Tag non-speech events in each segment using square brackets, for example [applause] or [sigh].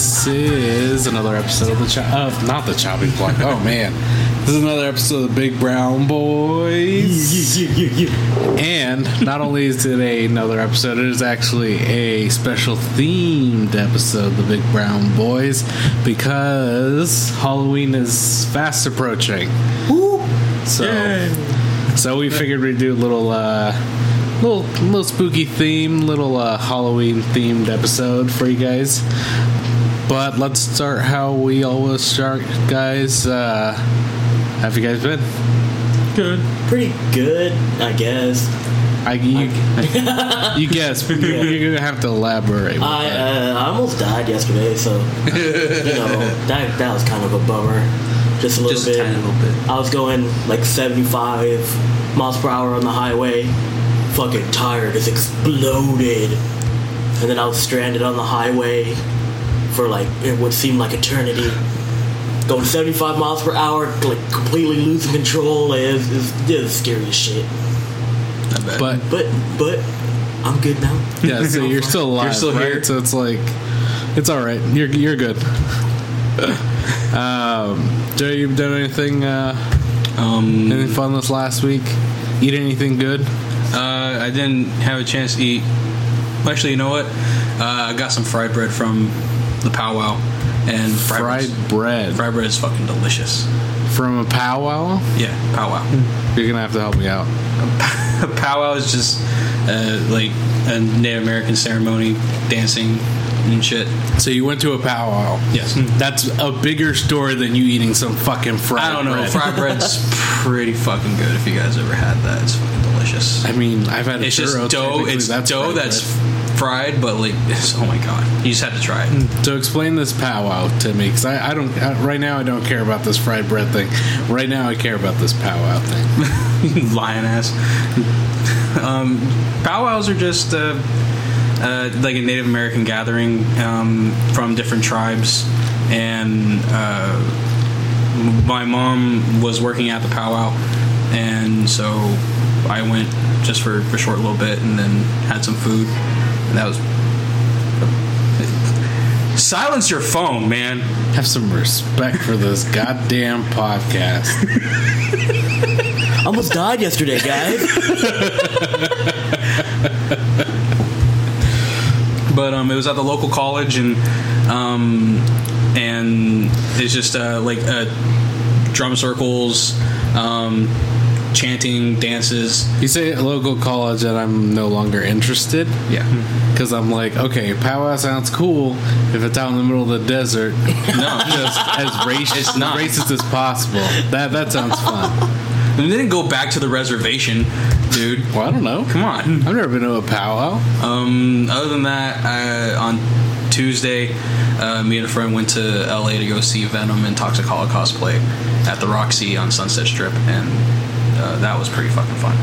this is another episode of the Cho- of not the chopping block. Oh man, this is another episode of the Big Brown Boys. And not only is it another episode, it is actually a special themed episode of the Big Brown Boys because Halloween is fast approaching. Woo! So, so we figured we'd do a little, uh, little, little spooky theme, little uh, Halloween themed episode for you guys. But let's start how we always start, guys. Uh, have you guys been? Good. Pretty good, I guess. I, you, [laughs] you guess. but [laughs] You're, you're gonna have to elaborate. I uh, I almost died yesterday, so you know [laughs] that that was kind of a bummer. Just a little Just a bit. tiny little bit. I was going like 75 miles per hour on the highway. Fucking tire just exploded, and then I was stranded on the highway for like it would seem like eternity. Going 75 miles per hour, like completely losing control. is was, it was, scary as shit. But But but I'm good now. yeah, so you're still alive. You're still right? here. So it's like it's all right. You're you're good. [laughs] um, Joe, you've done anything uh, um, anything fun this last week? Eat anything good? uh, I didn't have a chance to eat. Actually, you know what? Uh, I got some fried bread from the powwow, and fried, Fried bread fried bread is fucking delicious. from a powwow. Yeah, powwow. You're gonna have to help me out. [laughs] A powwow is just uh, like a Native American ceremony, dancing and shit. So you went to a powwow. Yes. That's a bigger story than you eating some fucking fried. Bread. I don't know. bread. Fried bread's [laughs] pretty fucking good. If you guys ever had that, it's fucking delicious. I mean, I've had a It's just dough. It's dough that's bread. Fried, but like, [laughs] oh my god, you just have to try it. So explain this powwow to me, because I, I don't. I, right now, I don't care about this fried bread thing. Right now, I care about this powwow thing. [laughs] Lion ass. um, powwows are just uh, uh, like a Native American gathering um, from different tribes, and uh, my mom was working at the powwow, and so I went just for a short little bit, and then had some food, and that was. Silence your phone, man. Have some respect for this goddamn podcast. [laughs] Almost died yesterday, guys. but um, it was at the local college and um, and it's just uh, like uh, drum circles um, chanting dances You say local college that I'm no longer interested yeah because I'm like, okay, powwow sounds cool if it's out in the middle of the desert. no [laughs] Just as racist, racist as possible. That that sounds fun. and they didn't go back to the reservation dude Well, I don't know. come on I've never been to a powwow. um, other than that uh, on Tuesday uh, me and a friend went to LA to go see Venom and Toxic Holocaust play at the Roxy on Sunset Strip and uh, that was pretty fucking fun.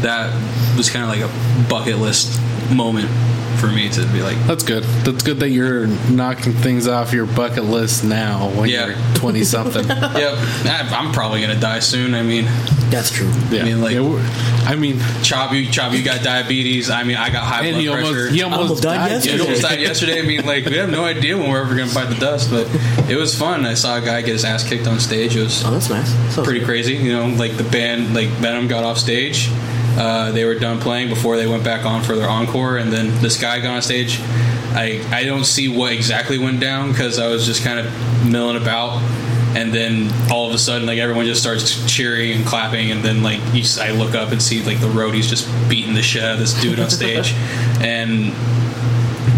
That was kind of like a bucket list moment for me to be like That's good. That's good that you're knocking things off your bucket list now when Yeah. you're 20 something. [laughs] Yep, I- I'm probably gonna die soon. I mean, That's true. Yeah. I mean, like- Yeah, I mean, Chop, you, Chop, you got diabetes. I mean, I got high and blood he pressure. almost, he almost, Almost died died yesterday. You almost died yesterday. I mean, like we have no idea when we're ever gonna bite the dust, but it was fun. I saw a guy get his ass kicked on stage. It was Oh, that's nice. Sounds pretty good. crazy. You know, like the band, like Venom, got off stage. Uh, they were done playing before they went back on for their encore, and then this guy got on stage. I I don't see what exactly went down because I was just kind of milling about, and then all of a sudden, like everyone just starts cheering and clapping, and then like you, I look up and see like the roadies just beating the shit out of this dude on stage, [laughs] and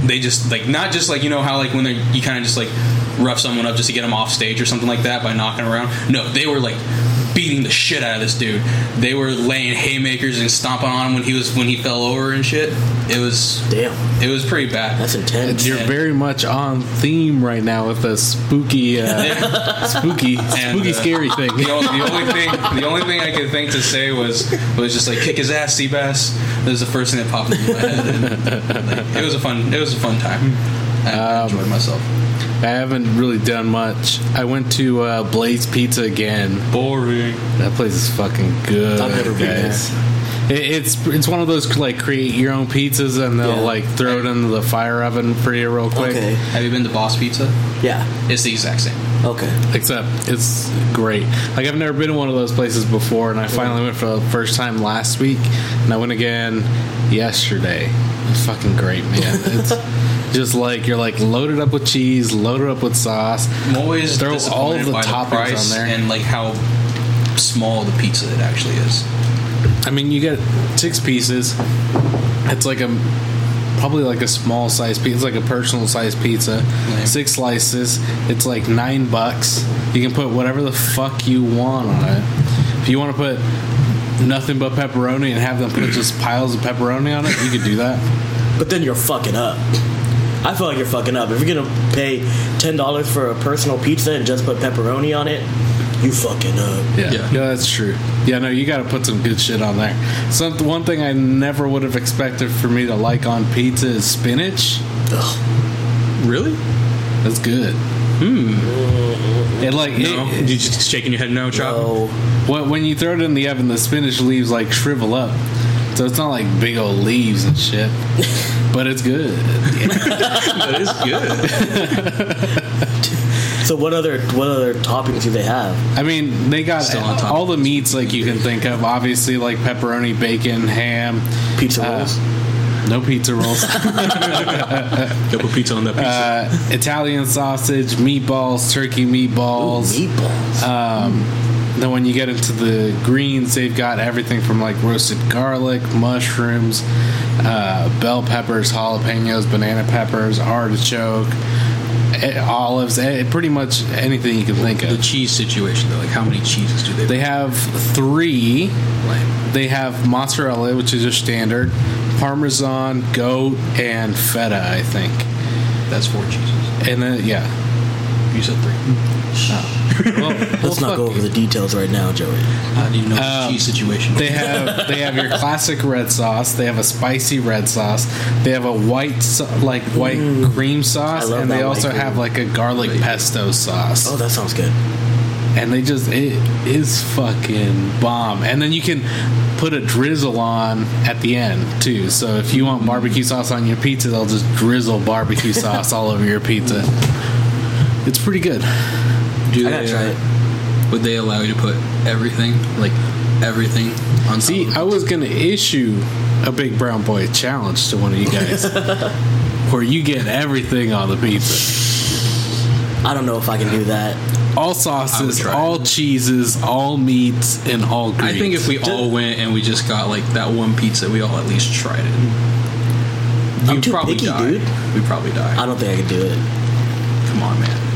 they just like not just like you know how like when they you kind of just like rough someone up just to get them off stage or something like that by knocking around. No, they were like beating the shit out of this dude. They were laying haymakers and stomping on him when he was when he fell over and shit. It was Damn, it was pretty bad. that's intense. You're very much on theme right now with the spooky, uh, [laughs] spooky, And, spooky, uh, scary thing. The only, the [laughs] only thing, the only thing I could think to say was was just like kick his ass, Seabass. That was the first thing that popped into my head. And, [laughs] like, it was a fun, it was a fun time. I enjoyed myself. I haven't really done much. I went to uh, Blaze Pizza again. Boring. That place is fucking good, I've never been guys. It, it's it's one of those like create your own pizzas and they'll Yeah. like throw it into the fire oven for you real quick. Okay. Have you been to Boss Pizza? Yeah. It's the exact same. Okay. Except it's great. Like I've never been to one of those places before, and I finally went for the first time last week, and I went again yesterday. It's fucking great, man. It's [laughs] just like you're like loaded up with cheese, loaded up with sauce. I'm always Throw all disappointed of the by toppings the price on there. and like how small the pizza it actually is. I mean, you get six pieces. It's like a probably like a small size pizza, it's like a personal size pizza. Lame. Six slices. It's like nine bucks. You can put whatever the fuck you want on it. If you want to put nothing but pepperoni and have them put just piles of pepperoni on it, you could do that. But then you're fucking up. I feel like you're fucking up. If you're gonna pay ten dollars for a personal pizza and just put pepperoni on it, you fucking up. Yeah, Yeah. no, that's true. Yeah, no, you got to put some good shit on there. Some one thing I never would have expected for me to like on pizza is spinach. Ugh. Really? That's good. Hmm. It like No. it- you just shaking your head no, Chop? No. When, when you throw it in the oven, the spinach leaves like shrivel up. So it's not like big old leaves and shit. [laughs] But it's good. that is good. [laughs] So what other what other toppings do they have? I mean, they got Still on all the meats like you can think of. Obviously, like pepperoni, bacon, ham. Pizza Uh, rolls. No pizza rolls. [laughs] Go put pizza on that pizza. uh, Italian sausage, meatballs, turkey meatballs. Meatballs. Um, then when you get into the greens, they've got everything from like roasted garlic, mushrooms, uh, bell peppers, jalapenos, banana peppers, artichoke, eh, olives, eh, pretty much anything you can think of. the cheese situation, though, like how many cheeses do they? They have three. Lame. They have mozzarella, which is your standard, parmesan, goat, and feta, I think. That's four cheeses. And then yeah. You said three. [laughs] Well, Let's not go over the details right now, Joey. How do you know Um, the cheese situation? They have they have your classic red sauce. They have a spicy red sauce. They have a white like white cream sauce, and they also white have like a garlic pesto sauce. Oh, that sounds good. And they just it is fucking bomb. And then you can put a drizzle on at the end too. So if you want barbecue sauce on your pizza, they'll just drizzle barbecue [laughs] sauce all over your pizza. It's pretty good. Do I gotta try it. Would they allow you to put everything, like everything, on top? See, of I was gonna issue a big brown boy challenge to one of you guys, [laughs] where you get everything on the pizza, I don't know if I can do that. all sauces, all cheeses, all meats, and all greens. I think if we all went and we just got like that one pizza, we all at least tried it. I'm too probably picky, die. dude. We'd probably die. I don't think I could do it. Come on, man.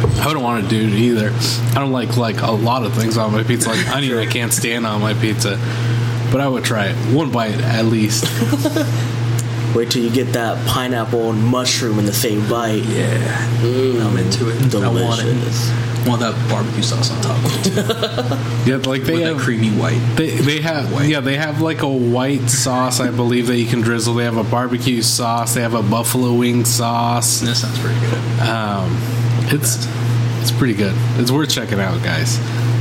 You [laughs] know, I wouldn't want to do it either. I don't like like a lot of things on my pizza, like onion. I can't stand on my pizza, but I would try it one bite at least. [laughs] Wait till you get that pineapple and mushroom in the same bite. yeah, I'm into it. I want it. Delicious. Want that barbecue sauce on top of [laughs] it Yeah, like they with have that creamy white. They they have White. yeah they have like a white sauce I believe that you can drizzle. They have a barbecue sauce. They have a buffalo wing sauce. This sounds pretty good. Um, it's it's pretty good. It's worth checking out, guys.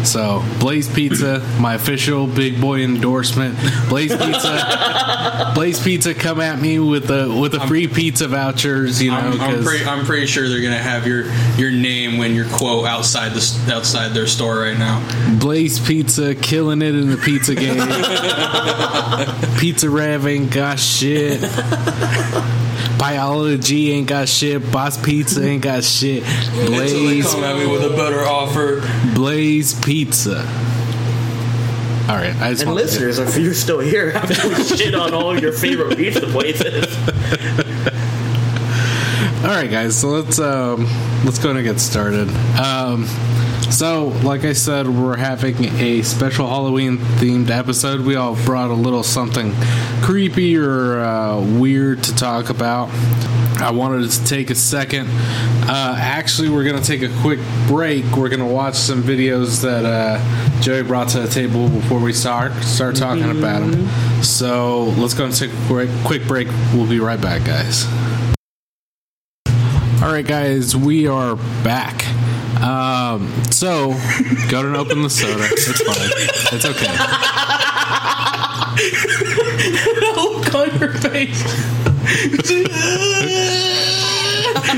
So Blaze Pizza, my official big boy endorsement. Blaze Pizza, [laughs] Blaze Pizza, come at me with a with a free pizza vouchers. You know, I'm, I'm, 'cause- pretty, I'm pretty sure they're gonna have your your name when your quote outside the outside their store right now. Blaze Pizza killing it in the pizza game. [laughs] pizza Rev ain't got shit. Pieology ain't got shit. Boss Pizza ain't got shit. Blaze at me with a better offer. Blaze Pizza. All right, I just And listeners, if you're still here [laughs] after we shit on all your favorite pizza places, [laughs] All right, guys. So let's um, let's go and get started. Um, so, like I said, we're having a special Halloween themed episode. We all brought a little something creepy or uh, weird to talk about. I wanted to take a second. Uh, actually, we're going to take a quick break. We're going to watch some videos that uh, Joey brought to the table before we start start talking about them. So let's go and take a quick, quick break. We'll be right back, guys. All right, guys, we are back. Um, so go and open the soda. It's fine. It's okay. look on your face. [laughs] [laughs]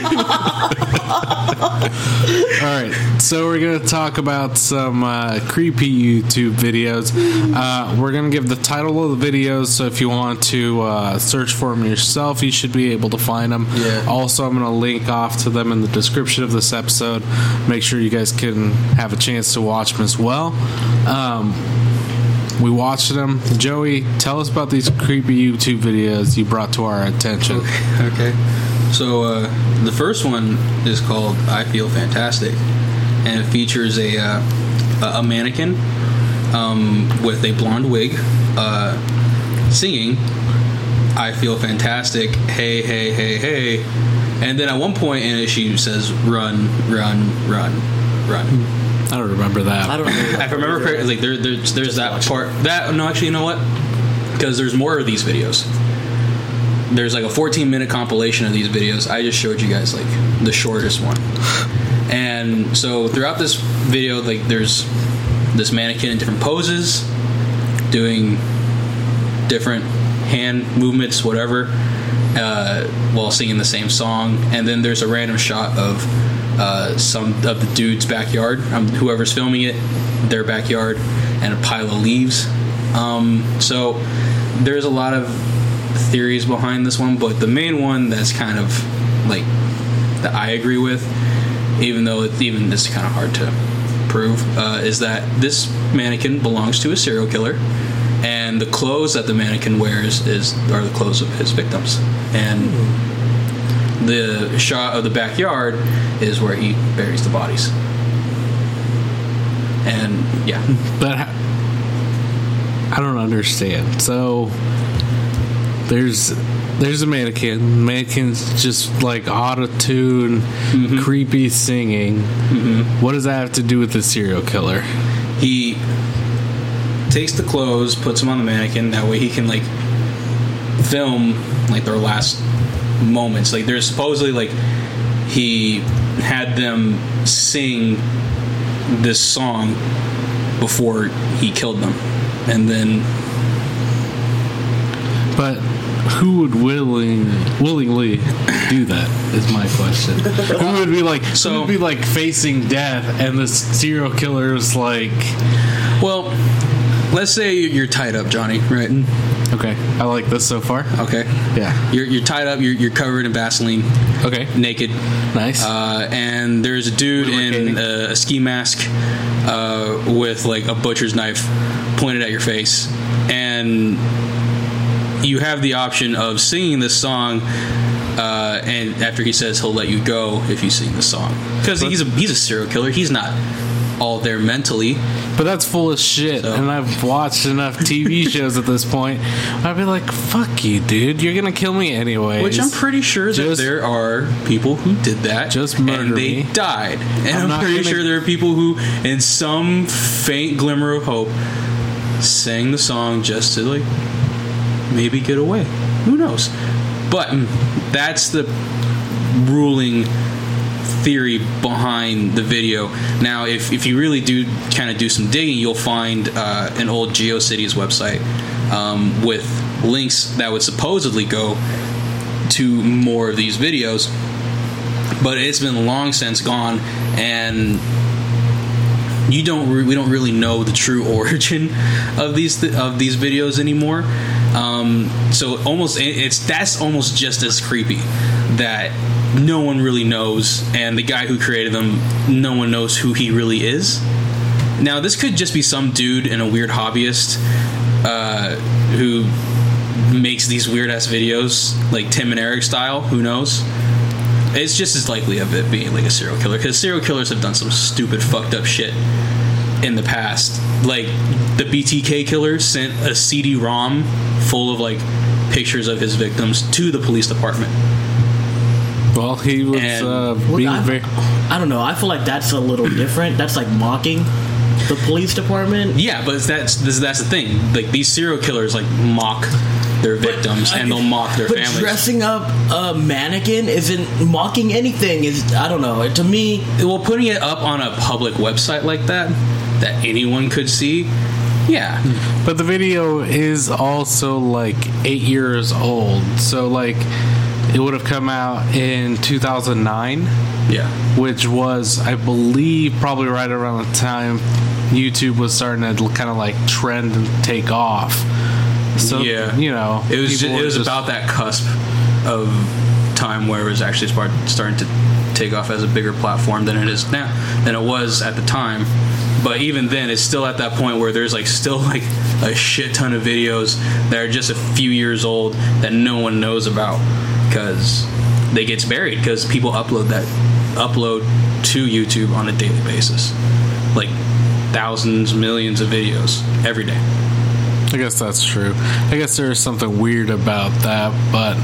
All right, so we're gonna talk about some uh, creepy YouTube videos. Uh, we're gonna give the title of the videos, so if you want to uh, search for them yourself, you should be able to find them. Yeah. Also, I'm gonna link off to them in the description of this episode. Make sure you guys can have a chance to watch them as well. Um, we watched them. Joey, tell us about these creepy YouTube videos you brought to our attention. Okay. So uh, the first one is called "I Feel Fantastic," and it features a uh, a a mannequin um, with a blonde wig uh, singing "I Feel Fantastic." Hey, hey, hey, hey! And then at one point in it, she says, "Run, run, run, run." I don't remember that. I don't know. If [laughs] I remember correctly, like there, there's there's that part. That no, actually, you know what? Because there's more of these videos. There's like a 14 minute compilation of these videos. I just showed you guys like the shortest one. And so throughout this video, like there's this mannequin in different poses, doing different hand movements, whatever, uh, while singing the same song. And then there's a random shot of uh, some of the dude's backyard, um, whoever's filming it, their backyard, and a pile of leaves. Um, so there's a lot of theories behind this one, but the main one that's kind of like that I agree with, even though it, even this is kind of hard to prove, uh, is that this mannequin belongs to a serial killer, and the clothes that the mannequin wears is are the clothes of his victims, and the shot of the backyard is where he buries the bodies. And yeah, But I don't understand. So there's there's a mannequin. Mannequin's just like auto tune, mm-hmm. creepy singing. Mm-hmm. What does that have to do with the serial killer? he takes the clothes, puts them on the mannequin. That way he can like film like their last moments. Like there's supposedly like he had them sing this song before he killed them, and then But who would willing willingly do that? Is my question. who would be like so? So- Who would be like facing death, and the serial killer is like, well, let's say you're tied up, Johnny. Right? okay, I like this so far. Okay. Yeah. You're, you're tied up. You're, you're covered in Vaseline, Okay. naked. Nice. uh, and there's a dude in a, a ski mask uh, with like a butcher's knife pointed at your face, and you have the option of singing this song. Uh, and after he says he'll let you go if you sing the song, because he's a he's a serial killer. He's not all there mentally. But that's full of shit, So- and I've watched enough TV [laughs] shows at this point. I'd be like, "Fuck you, dude! You're gonna kill me anyway." Which I'm pretty sure that there are people who did that. Just murder and they me. died. And I'm I'm, pretty gonna- sure there are people who, in some faint glimmer of hope, sang the song just to like maybe get away. Who knows? But that's the ruling theory behind the video. Now, if, if you really do kind of do some digging, you'll find uh, an old GeoCities website um, with links that would supposedly go to more of these videos. But it's been long since gone, and you don't re- we don't really know the true [laughs] origin of these th- of these videos anymore. Um, so almost it's that's almost just as creepy that no one really knows, and the guy who created them, no one knows who he really is. Now this could just be some dude and a weird hobbyist uh, who makes these weird ass videos like Tim and Eric style. Who knows? It's just as likely of it being like a serial killer because serial killers have done some stupid, fucked up shit in the past. Like the BTK killer sent a CD-ROM full of like pictures of his victims to the police department. well, he was And- uh, Well, being I, very. I don't know. I feel like that's a little different. That's like mocking the police department. Yeah, but that's this, that's the thing. Like these serial killers like mock their victims and they'll mock their but families. dressing up a mannequin isn't mocking anything. Is I don't know. To me, well, putting it up on a public website like that that anyone could see Yeah. But the video is also like eight years old. So, like, it would have come out in 2009, Yeah. which was, I believe, probably right around the time YouTube was starting to kind of like trend and take off. So, Yeah. you know, It was just, it was just- about that cusp of time where it was actually start, starting to take off as a bigger platform than it is now than it was at the time. But even then, it's still at that point where there's like still like a shit ton of videos that are just a few years old that no one knows about because they gets buried because people upload that upload to YouTube on a daily basis, like thousands, millions of videos every day. I guess that's true. I guess there is something weird about that, but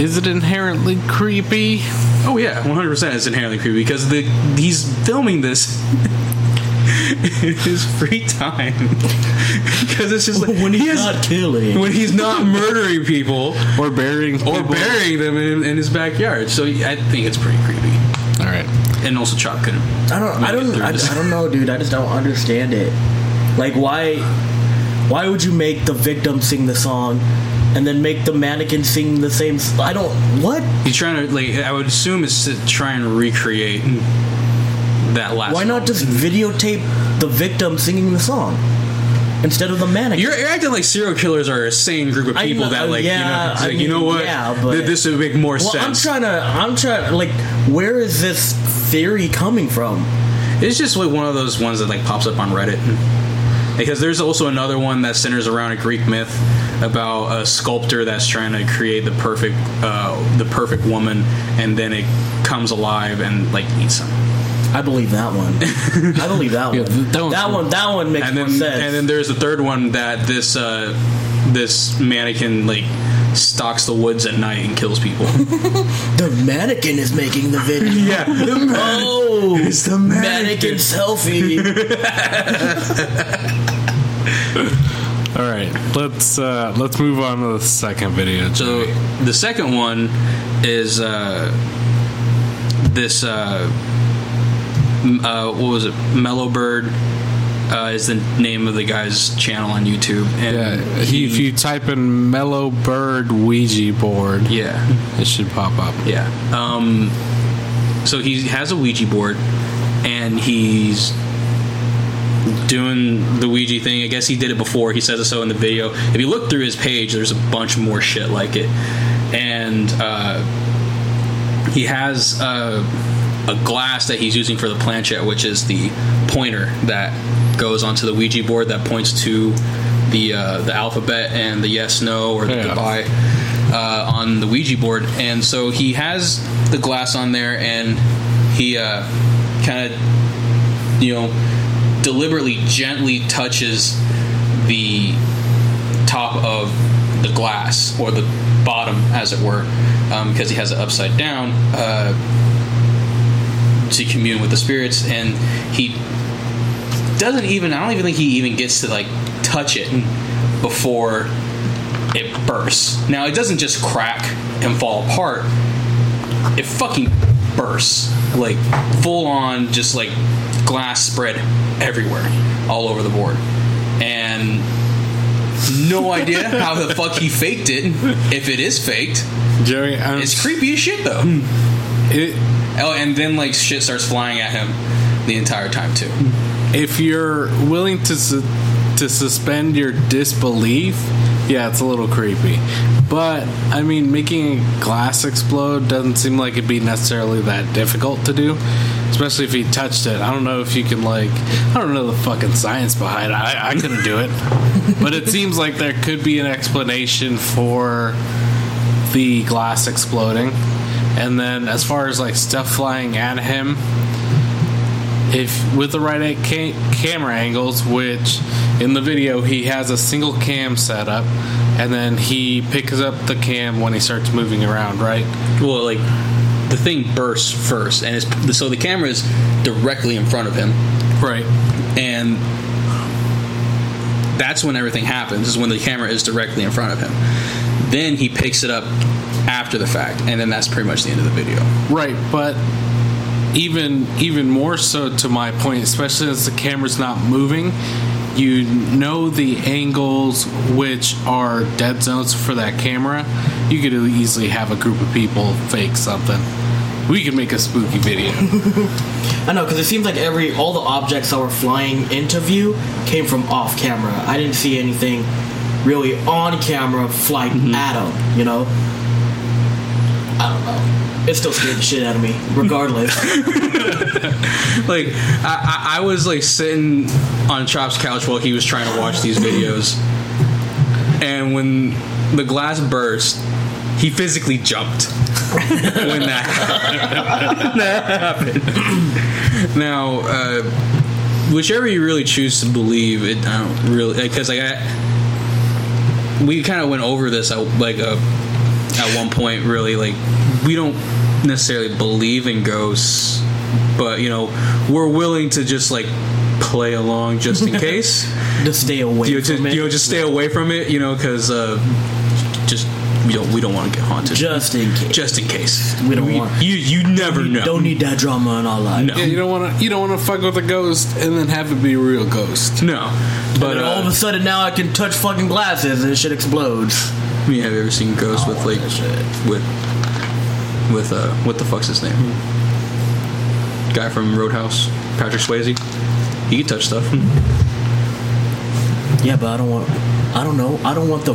is it inherently creepy? Oh yeah, one hundred percent. It's inherently creepy because the he's filming this [laughs] in [laughs] his free time [laughs] because it's just like when he's he has- not killing. when he's not murdering people Or burying or burying them in, in his backyard. So I think it's pretty creepy. All right. And also, Chop couldn't. I don't. I don't. I. I don't know, dude. I just don't understand it. Like, why? Why would you make the victim sing the song, and then make the mannequin sing the same? I don't. What? He's trying to like. I would assume it's to try and recreate that last. Why not moment. just videotape the victim singing the song instead of the mannequin? You're, you're acting like serial killers are a sane group of people know- that like yeah, you know, like, you know what yeah, but- Th- this would make more well, I'm trying to. I'm trying. Like, where is this theory coming from? It's just like one of those ones that like pops up on Reddit. Because there's also another one that centers around a Greek myth about a sculptor that's trying to create the perfect uh, the perfect woman, and then it comes alive and like eats them. I believe that one. I believe that [laughs] one. Yeah, th- that that, one. That one makes And more sense. and then there's the third one that this uh, this mannequin like stalks the woods at night and kills people. [laughs] the mannequin is making the video. [laughs] yeah, the Oh, It's the mannequin mannequin. selfie. All right. Let's uh, let's move on to the second video. So the second one is uh, this uh, m- uh, what was it? Mellow Bird uh, is the name of the guy's channel on YouTube, and yeah, he, if you type in Mellow Bird Ouija board, yeah, it should pop up. yeah. Um, so he has a Ouija board, and he's doing the Ouija thing. I guess he did it before. He says so in the video. If you look through his page, there's a bunch more shit like it, and uh, he has uh, a glass that he's using for the planchette, which is the pointer that goes onto the Ouija board that points to the uh, the alphabet and the yes, no, or the Yeah. goodbye uh, on the Ouija board. And so he has the glass on there, and he uh, kind of, you know, deliberately gently touches the top of the glass or the bottom, as it were, um, because he has it upside down uh, to commune with the spirits, and he doesn't even. I don't even think he even gets to like touch it before it bursts. Now it doesn't just crack and fall apart. It fucking bursts like full on, just like glass spread everywhere, all over the board, and no idea how the fuck he faked it. If it is faked, Jerry, I'm, it's creepy as shit though. Hmm. It, Oh, and then like shit starts flying at him the entire time too. if you're willing to su- to suspend your disbelief, yeah, it's a little creepy. But I mean, making a glass explode doesn't seem like it'd be necessarily that difficult to do, especially if he touched it. I don't know if you can like, I don't know the fucking science behind it. I, I couldn't do it, [laughs] but it seems like there could be an explanation for the glass exploding. And then, as far as like stuff flying at him, if with the right ca- camera angles, which in the video he has a single cam setup, and then he picks up the cam when he starts moving around, right? Well, like the thing bursts first, and it's so the camera is directly in front of him, Right. and that's when everything happens. Is when the camera is directly in front of him. Then he picks it up after the fact, and then that's pretty much the end of the video. Right, but even even more so to my point, especially as the camera's not moving, you know the angles which are dead zones for that camera, you could easily have a group of people fake something. We could make a spooky video. [laughs] I know because it seems like every all the objects that were flying into view came from off camera. I didn't see anything really on camera fly mm-hmm. at them. You know, I don't know. It still scared the shit out of me, regardless. [laughs] like I, I, was like sitting on Chop's couch while he was trying to watch these videos, and when the glass burst, he physically jumped when that, [laughs] that happened. now, uh, whichever you really choose to believe, it I don't really because like I, we kind of went over this at, like uh, at one point. Really, like we don't necessarily believe in ghosts, but you know we're willing to just like play along just in [laughs] case. Just stay away you know, to, from it. you know, just stay away from it. You know, because uh, just we don't we don't want to get haunted. just in case. Just in case. We don't want- You you never know. Don't need that drama in our life. No. Yeah, you don't want to. You don't want to fuck with a ghost and then have it be a real ghost. No. But And all of uh, a sudden now I can touch fucking glasses and shit explodes. I mean, have you ever seen ghosts with like that shit. with with uh what the fuck's his name? Guy from Roadhouse, Patrick Swayze. He can touch stuff. Yeah, but I don't want. I don't know. I don't want the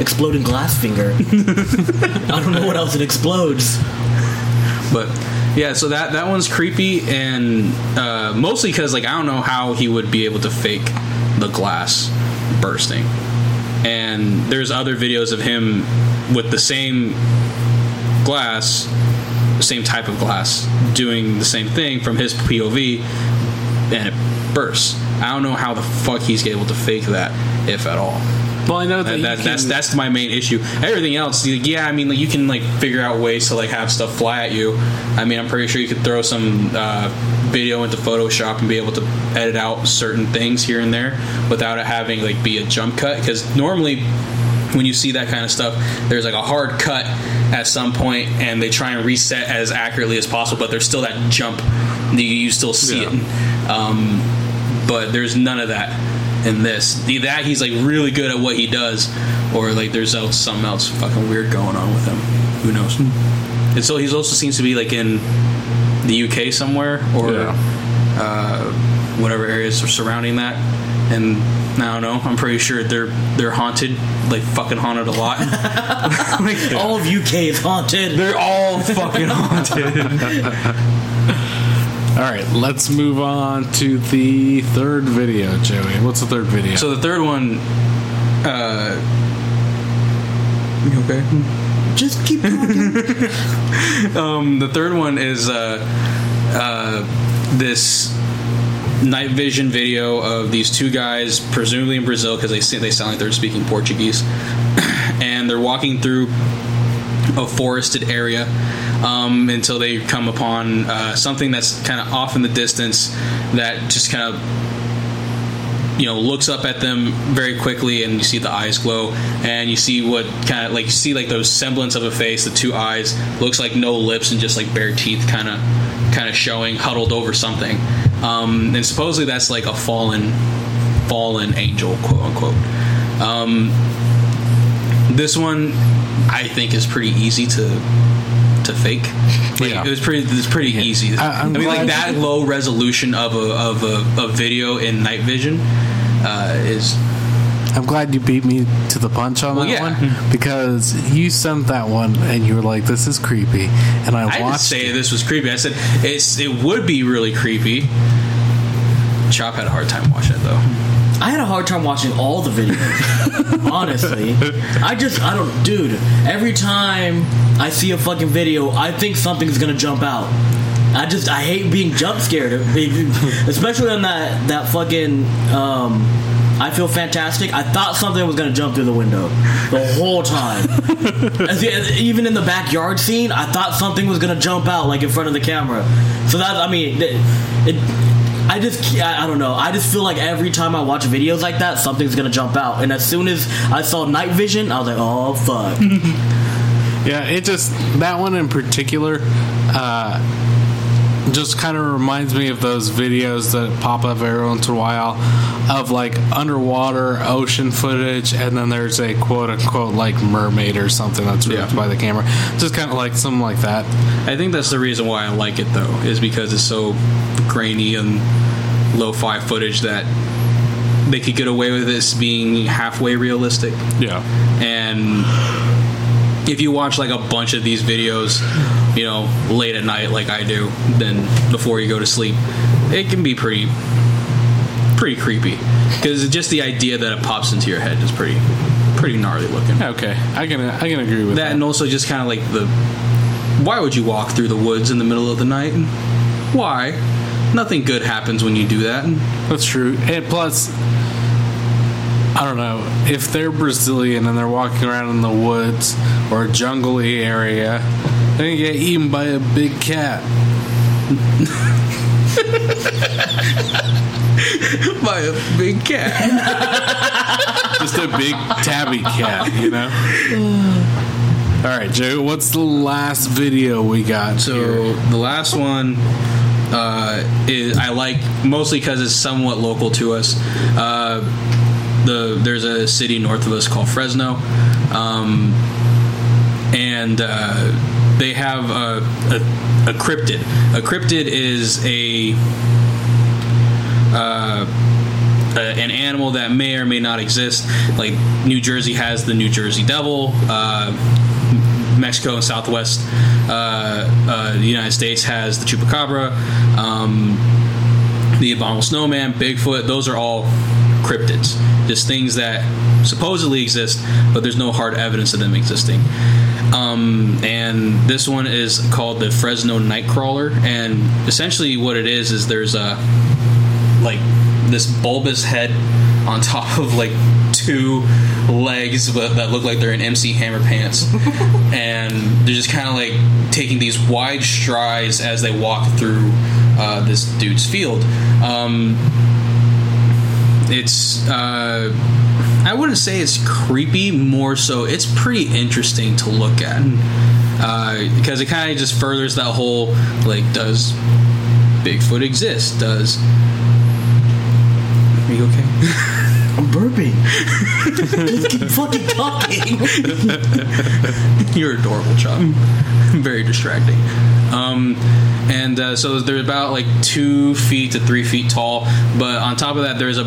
exploding glass finger. [laughs] I don't know what else it explodes. But yeah, so that that one's creepy, and uh, mostly because like I don't know how he would be able to fake the glass bursting. And there's other videos of him with the same glass, the same type of glass, doing the same thing from his POV, and it bursts. I don't know how the fuck he's able to fake that, if at all. Well, I know that, That, that, that's can- that's my main issue. Everything else, yeah, I mean, like you can like figure out ways to like have stuff fly at you. I mean, I'm pretty sure you could throw some uh, video into Photoshop and be able to edit out certain things here and there without it having like be a jump cut. Because normally, when you see that kind of stuff, there's like a hard cut at some point, and they try and reset as accurately as possible, but there's still that jump. You, you still see Yeah. it. Um, but there's none of that in this. Either that he's like really good at what he does, or like there's else something else fucking weird going on with him. Who knows? And so he's also seems to be like in the UK somewhere, or Yeah. uh, whatever areas are surrounding that. And I don't know. I'm pretty sure they're they're haunted, like fucking haunted a lot. [laughs] Like, All of UK is haunted. they're all fucking haunted. [laughs] All right, let's move on to the third video, Joey. What's the third video? So the third one, uh, you okay? Just keep talking. [laughs] Um, the third one is uh, uh, this night vision video of these two guys, presumably in Brazil, because they they sound like they're speaking Portuguese, [coughs] and they're walking through a forested area um, until they come upon uh, something that's kind of off in the distance that just kind of you know looks up at them very quickly and you see the eyes glow and you see what kind of like you see like those semblance of a face the two eyes looks like no lips and just like bare teeth kind of kind of showing huddled over something. Um, and supposedly that's like a fallen fallen angel quote unquote. Um, this one I think is pretty easy to to fake. Like, Yeah. It was pretty. It's pretty easy. I- I, mean, like that low resolution of a of a, a video in night vision uh, is I'm glad you beat me to the punch on Well, that yeah. one because you sent that one and you were like, "This is creepy," and I, I didn't watched. say it. this was creepy. I said it's it would be really creepy. Chop had a hard time watching it though. I had a hard time watching all the videos. [laughs] honestly, I just I don't, dude. Every time I see a fucking video, I think something's gonna jump out. I just I hate being jump scared, [laughs] especially on that that fucking. Um, I feel fantastic. I thought something was gonna jump through the window the whole time. [laughs] As even in the backyard scene, I thought something was gonna jump out like in front of the camera. So that I mean, it, it I just I don't know. I just feel like every time I watch videos like that, something's gonna jump out. And as soon as I saw night vision, I was like, oh fuck. [laughs] Yeah, it just that one in particular. Uh, just kind of reminds me of those videos that pop up every once in a while of like underwater ocean footage, and then there's a quote unquote like mermaid or something that's ripped Yeah. by the camera. Just kind of like something like that. I think that's the reason why I like it though, is because it's so grainy and lo-fi footage that they could get away with this being halfway realistic. Yeah. And if you watch like a bunch of these videos, you know, late at night like I do, then before you go to sleep, it can be pretty pretty creepy because just the idea that it pops into your head is pretty pretty gnarly looking. Okay, I can I can agree with That that. and also just kind of like the why would you walk through the woods in the middle of the night? Why? Nothing good happens when you do that. That's true. And plus, I don't know if they're Brazilian and they're walking around in the woods or a jungly area, they're gonna get eaten by a big cat. [laughs] By a big cat. [laughs] Just a big tabby cat, you know. [sighs] All right, Joe. What's the last video we got? So here? the last one uh, is I like mostly because it's somewhat local to us. Uh, the there's a city north of us called Fresno, um, and uh, they have a, a, a cryptid. A cryptid is a uh, an animal that may or may not exist. Like New Jersey has the New Jersey Devil. Uh, Mexico and Southwest, uh, uh, the United States has the Chupacabra, um, the Abominable Snowman, Bigfoot. Those are all cryptids, just things that supposedly exist, but there's no hard evidence of them existing. Um, and this one is called the Fresno Nightcrawler, and essentially what it is is there's a like this bulbous head on top of like two legs that look like they're in MC Hammer pants, [laughs] and they're just kind of like taking these wide strides as they walk through uh, this dude's field. Um, it's uh, I wouldn't say it's creepy, more so it's pretty interesting to look at uh, because it kind of just furthers that whole like does Bigfoot exist? Does are you okay? [laughs] I'm burping. [laughs] Keep fucking talking. [laughs] You're adorable, Chop. Very distracting. Um, and uh, so they're about like two feet to three feet tall. But on top of that, there's a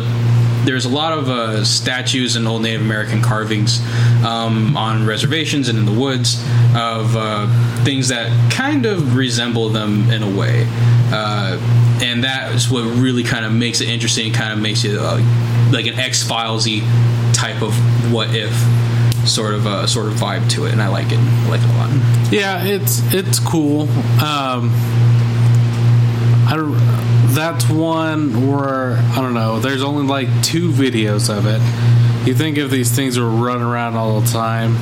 there's a lot of uh, statues and old Native American carvings um, on reservations and in the woods of uh, things that kind of resemble them in a way. Uh, and that is what really kind of makes it interesting. Kind of makes it uh, like an X Filesy type of what if sort of uh, sort of vibe to it, and I like it. I like it a lot. Yeah, it's it's cool. Um, I don't, that's one where I don't know. There's only like two videos of it. You think if these things were running around all the time?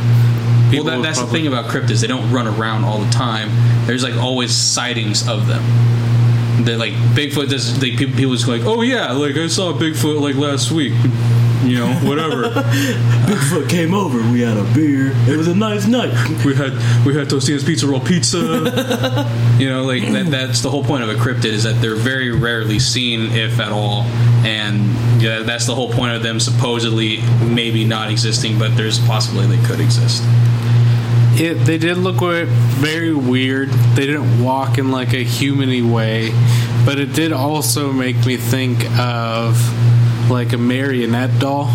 Well, that, that's the thing about cryptids; they don't run around all the time. There's like always sightings of them. They're like Bigfoot. Does they people, people just go like, oh yeah, like I saw Bigfoot like last week. You know, whatever. [laughs] Bigfoot came over. We had a beer. It was a nice night. we had we had Totino's pizza roll pizza. [laughs] you know, like that, that's the whole point of a cryptid is that they're very rarely seen, if at all, and yeah, that's the whole point of them supposedly maybe not existing, but there's a possibility they could exist. It, they did look very weird. They didn't walk in like a humany way, but it did also make me think of like a marionette doll,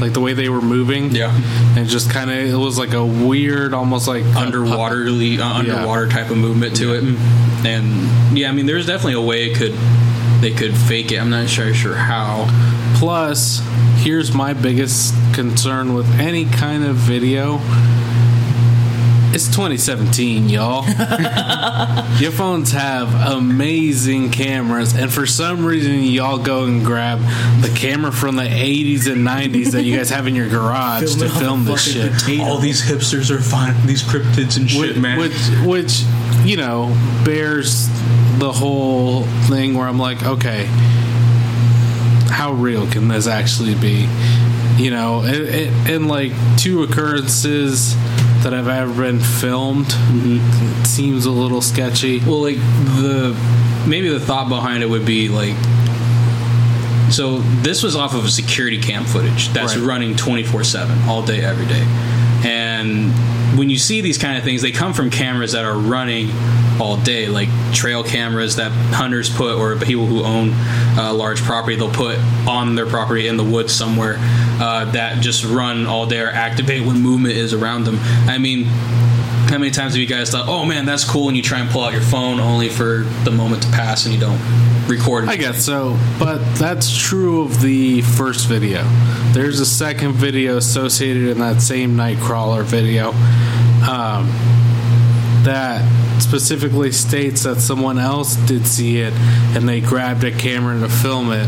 like the way they were moving. Yeah. and just kind of it was like a weird, almost like underwaterly uh, Yeah. underwater type of movement to it and yeah i mean there's definitely a way it could they could fake it i'm not sure sure how Plus, here's my biggest concern with any kind of video. It's 2017, y'all. [laughs] Your phones have amazing cameras, and for some reason, y'all go and grab the camera from the 80s and 90s that you guys have in your garage to film this shit. potatoes. all these hipsters are finding these cryptids and shit which, man Which, which, you know, bears the whole thing where I'm like, okay, how real can this actually be? You know, it, it, in like two occurrences that have ever been filmed, it seems a little sketchy. well like the maybe the thought behind it would be like so this was off of a security cam footage that's Right. running 24-7 all day every day and when you see these kind of things they come from cameras that are running all day like trail cameras that hunters put or people who own uh, large property they'll put on their property in the woods somewhere uh, that just run all day or activate when movement is around them. I mean how many times have you guys thought, "Oh man, that's cool," and you try and pull out your phone only for the moment to pass and you don't record? I guess so, but that's true of the first video. There's a second video associated in that same Nightcrawler video um, that specifically states that someone else did see it and they grabbed a camera to film it,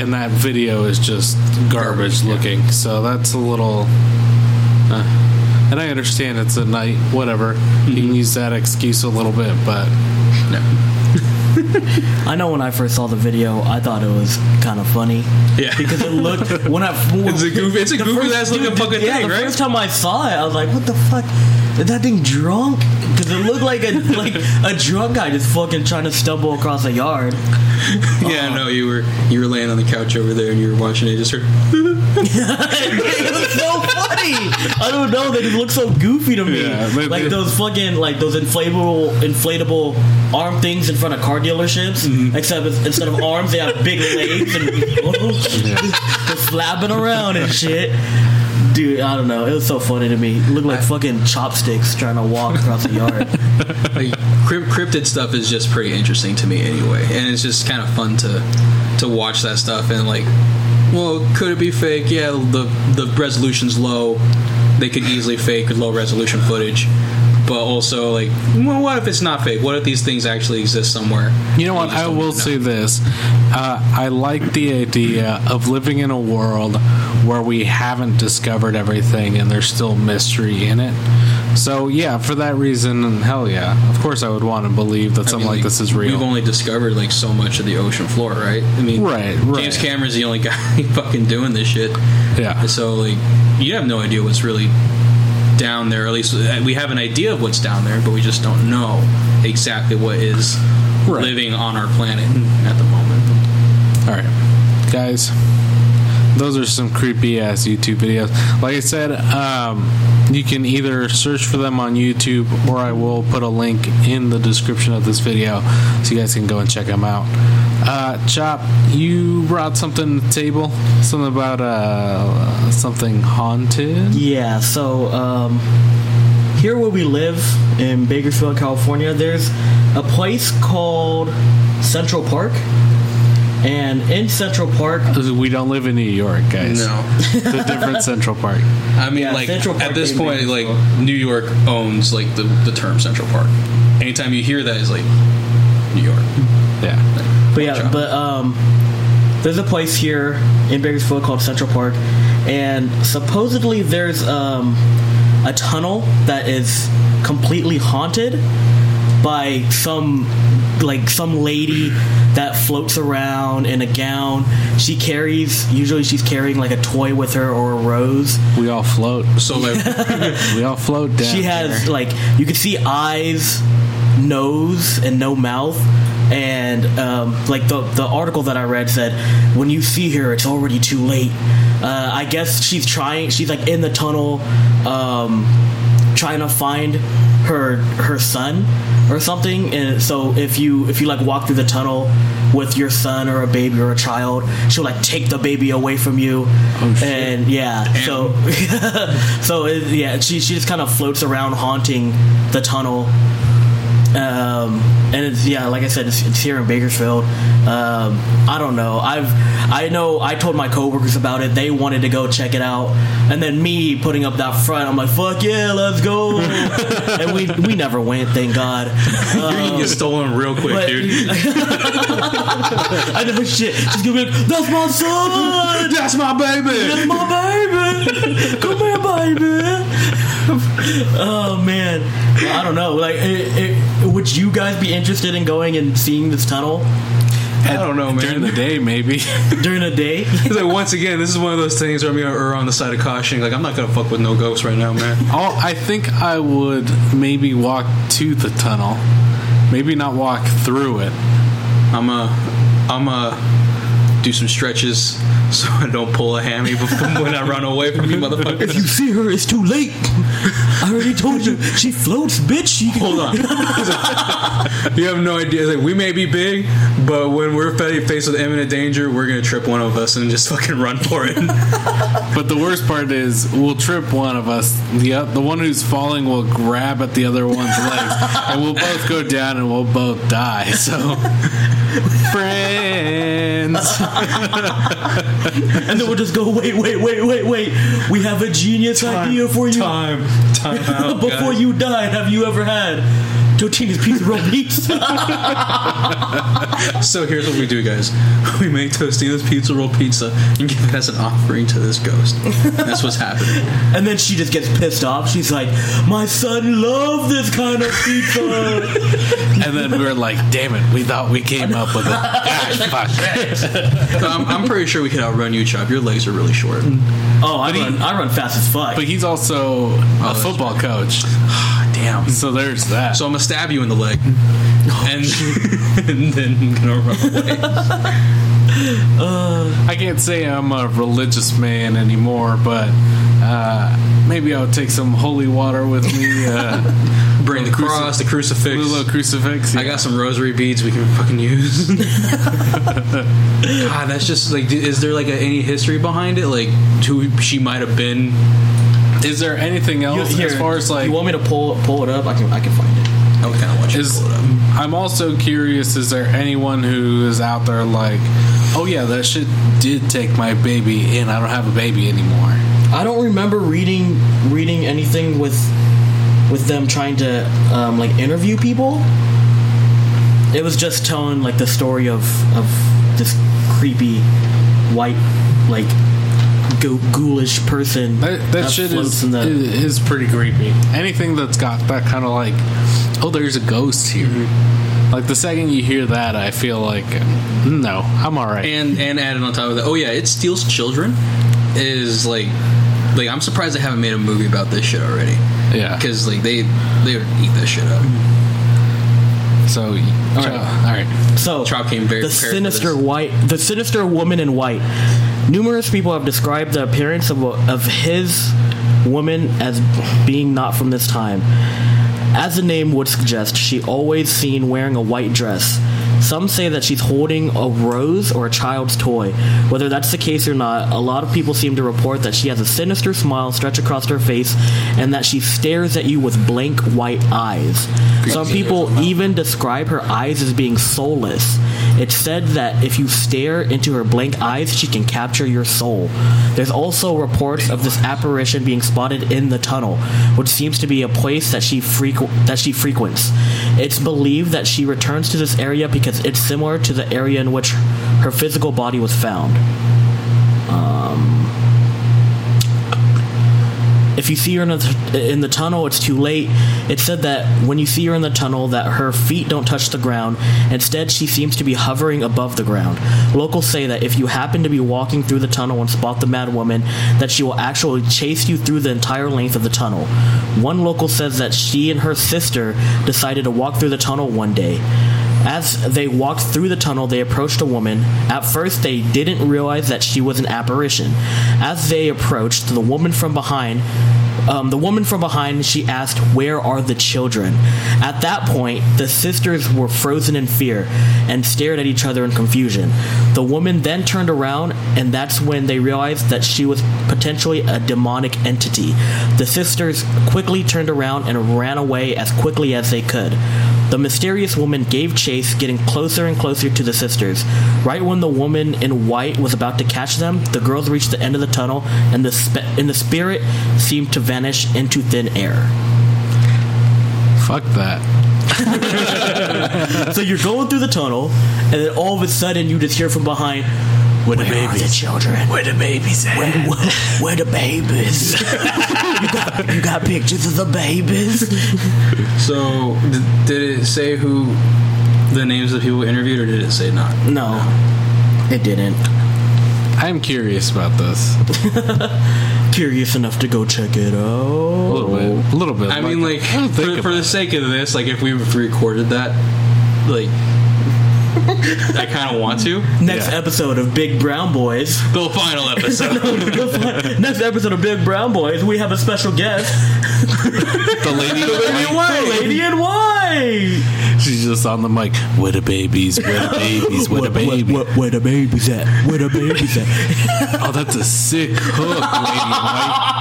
and that video is just garbage Garbage, yeah. looking. So that's a little. Uh, and I understand it's a night, whatever. You can use that excuse a little bit, but No. [laughs] I know when I first saw the video, I thought it was kind of funny. Yeah. Because it looked [laughs] when I It's a goof- it's a goofy ass looking fucking yeah, thing, the right? first time I saw it, I was like, "What the fuck? Is that thing drunk?" Because it looked like a [laughs] like a drunk guy just fucking trying to stumble across a yard. Yeah, uh-huh. no, you were you were laying on the couch over there and you were watching it. Just heard. it was so funny. I don't know. They just look so goofy to me. Yeah, like those fucking like those inflatable inflatable arm things in front of car dealerships. Mm-hmm. Except instead of arms, they have big legs and just [laughs] flapping around and shit. Dude, I don't know. It was so funny to me. It looked like fucking chopsticks trying to walk across the yard. [laughs] Like, crypt- cryptid stuff is just pretty interesting to me anyway, and it's just kind of fun to to watch that stuff and like, well, could it be fake? Yeah, the the resolution's low. They could easily fake with low resolution footage, but also like, well, what if it's not fake? What if these things actually exist somewhere? You know what? I will know. say this. Uh, I like the idea of living in a world where we haven't discovered everything and there's still mystery in it. So, yeah, for that reason, hell yeah. Of course, I would want to believe that I something mean, like this is real. We've only discovered like so much of the ocean floor, right? I mean, Right, right. James Cameron's the only [laughs] guy fucking doing this shit. yeah. So like, you have no idea what's really down there. At least uh, we have an idea of what's down there, but we just don't know exactly what is Right. living on our planet at the moment. All right, guys. Those are some creepy ass YouTube videos. Like I said, um, you can either search for them on YouTube or I will put a link in the description of this video so you guys can go and check them out. Uh, Chop, you brought something to the table. Something about uh, something haunted. Yeah, so um, here where we live in Bakersfield, California, there's a place called Central Park. And in Central Park, We don't live in New York, guys. No. it's a different [laughs] Central Park. I mean, Yeah, like Central Park at this point, big, like New York owns like the the term Central Park. Anytime you hear that, it's like New York. Yeah. but yeah, job. but um, there's a place here in Bakersfield called Central Park, and supposedly there's um, a tunnel that is completely haunted by some like some lady that floats around in a gown. She carries usually she's carrying like a toy with her or a rose. We all float. So [laughs] like, We all float down. she has here. like you can see eyes, nose, and no mouth. And um, like the the article that I read said, when you see her, it's already too late. Uh, I guess she's trying. She's like in the tunnel, um, trying to find her her son or something. And so if you if you like walk through the tunnel with your son or a baby or a child, she'll like take the baby away from you. Oh, shit. And yeah, so [laughs] so it, yeah, she she just kind of floats around haunting the tunnel. Um, and it's yeah, like I said, it's, it's here in Bakersfield. Um, I don't know. I've I know I told my coworkers about it. They wanted to go check it out, and then me putting up that front, I'm like, "Fuck yeah, let's go!" [laughs] and we we never went, thank God. [laughs] you're gonna get stolen real quick, But- dude. [laughs] I know shit. She's gonna be like, "That's my son." That's my baby. That's my baby. Come here, baby. [laughs] oh man, I don't know. Like, it, it, would you guys be interested in going and seeing this tunnel I don't know, man. during the day, maybe. [laughs] during the day? [laughs] It's like once again, this is one of those things where I'm gonna err on the side of caution. Like I'm not gonna fuck with no ghosts right now, man. Oh, I think I would maybe walk to the tunnel. Maybe not walk through it, I'm a, I'm a do some stretches [laughs] so I don't pull a hammy [laughs] before when I run away from you motherfuckers. If you see her, it's too late. I already told you she floats, bitch. She Hold on. [laughs] you have no idea. Like we may be big, but when we're faced with imminent danger, we're gonna trip one of us and just fucking run for it. But the worst part is, we'll trip one of us. The uh, the one who's falling will grab at the other one's legs, and we'll both go down and we'll both die. So, friends. And then we'll just go. Wait, wait, wait, wait, wait. We have a genius idea for you. Time, time [laughs] out. Before guys. you die, have you ever had Totino's pizza roll pizza? So here's what we do, guys. We make Totino's Pizza Roll Pizza and give it as an offering to this ghost. That's what's happening. and then she just gets pissed off. She's like, "My son loved this kind of pizza." And then we were like, damn it, we thought we came up with it." Gosh, fuck. I'm, I'm pretty sure we could outrun you, Chop. Your legs are really short. oh, I run, I run fast as fuck. But he's also a oh, that's football coach. Damn. So there's that. So I'm gonna stab you in the leg, and, [laughs] and then I'm gonna run away. [laughs] I can't say I'm a religious man anymore, but uh, maybe I'll take some holy water with me. Uh, [laughs] Bring the cross, the crucifix. little crucifix. I got some rosary beads we can fucking use. God, that's just like, is there like a, any history behind it? Like, who she might have been? Is there anything else here, as far as like? you want me to pull pull it up? I can I can find it. Okay, I want you Is to pull it up. I'm also curious. Is there anyone who is out there like, oh yeah, that shit did take my baby, and I don't have a baby anymore. I don't remember reading reading anything with with them trying to um, like interview people. It was just telling like the story of of this creepy white like go- ghoulish person That, that shit is, in the. is is pretty creepy. Anything that's got that kind of like, oh, there's a ghost here. Mm-hmm. Like the second you hear that, I feel like, no, I'm all right. And and added on top of that, oh yeah, it steals children. Is like, like I'm surprised they haven't made a movie about this shit already. yeah. Because like they they would eat that shit up. So, all right. all right. So Chop came very the prepared for sinister white, the sinister woman in white. Numerous people have described the appearance of of his woman as being not from this time. As the name would suggest, she always seen wearing a white dress. Some say that she's holding a rose or a child's toy. Whether that's the case or not, a lot of people seem to report that she has a sinister smile stretched across her face and that she stares at you with blank white eyes. Some people even describe her eyes as being soulless. It's said that if you stare into her blank eyes, she can capture your soul. There's also reports of this apparition being spotted in the tunnel, which seems to be a place that she frequ- that she frequents. It's believed that she returns to this area because it's similar to the area in which her physical body was found. If you see her in the, in the tunnel, it's too late. It said that when you see her in the tunnel, that her feet don't touch the ground. Instead, she seems to be hovering above the ground. Locals say that if you happen to be walking through the tunnel and spot the mad woman, that she will actually chase you through the entire length of the tunnel. One local says that she and her sister decided to walk through the tunnel one day. As they walked through the tunnel, they approached a woman. At first, they didn't realize that she was an apparition. As they approached, the woman from behind, um, the woman from behind, she asked, "Where are the children?" At that point, the sisters were frozen in fear and stared at each other in confusion. The woman then turned around, and that's when they realized that she was potentially a demonic entity. The sisters quickly turned around and ran away as quickly as they could. The mysterious woman gave chase, getting closer and closer to the sisters. Right when the woman in white was about to catch them, the girls reached the end of the tunnel, and the spe- and the spirit seemed to vanish into thin air. Fuck that. [laughs] so you're going through the tunnel, and then all of a sudden you just hear from behind, "Where the babies? Are the children? Where the babies at? Where, where, where the babies? [laughs] you got you got pictures of the babies? So, d- did it say who the names of the people interviewed, or did it say not? No, it didn't. I'm curious about this. [laughs] Curious enough to go check it out. A out. little bit. A little bit. I mean, like, I for, for the sake of this, like, if we recorded that, like, I kind of want to. Next Yeah. episode of Big Brown Boys. The final episode. [laughs] Next episode of Big Brown Boys, we have a special guest, The lady, [laughs] and Why. the Lady in White. [laughs] she's just on the mic. Where the babies? Where the babies? Where the babies? where the babies at? Where the babies at? [laughs] Oh, that's a sick hook, lady. Mike.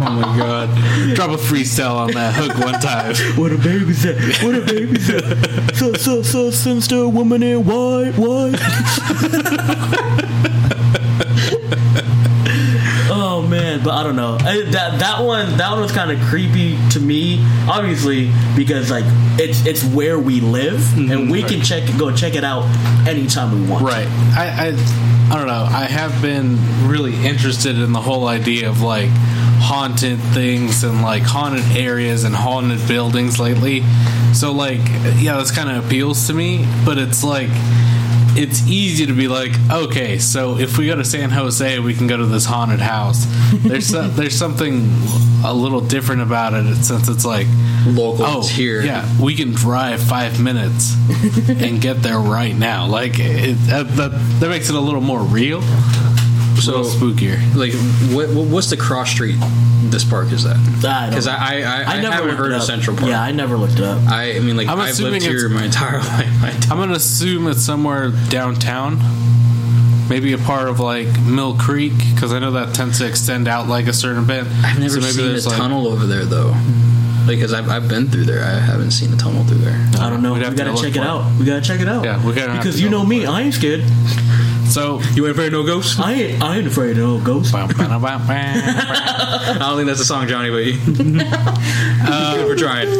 Oh my god! Drop a freestyle on that hook one time. [laughs] Where the babies at? Where the babies at? So, so, so, sinister woman in white, white. But I don't know. I, that that one, that one was kind of creepy to me. Obviously, because like it's it's where we live, and mm-hmm. we can check go check it out anytime we want. Right. I, I I don't know. I have been really interested in the whole idea of like haunted things and like haunted areas and haunted buildings lately. So like yeah, this kind of appeals to me, but it's like it's easy to be like, okay, so if we go to San Jose, we can go to this haunted house. There's so, [laughs] there's something a little different about it since it's like Local oh here. yeah we can drive five minutes [laughs] and get there right now like it, that, that, that makes it a little more real So- little spookier Like, what, what- what's the cross street this park is that? Because know. I, I, I, I, never haven't heard of. Central Park. Yeah, I never looked it up. I, I mean, like, I'm I've assuming lived here my entire [laughs] life. My entire- i'm gonna assume it's somewhere downtown maybe a part of like mill creek because i know that tends to extend out like a certain bit I've never So maybe seen a there's, like- tunnel over there, though. Because I've, I've been through there. I haven't seen a tunnel through there. I don't know. We'd We have to gotta check for it it. out. We gotta check it out. Yeah, we gotta have because to you go know me. I ain't scared. So You ain't afraid of no ghosts? I ain't. I ain't afraid of no ghosts. [laughs] I don't think that's a song, Johnny, but you. [laughs] uh, we're trying. [laughs]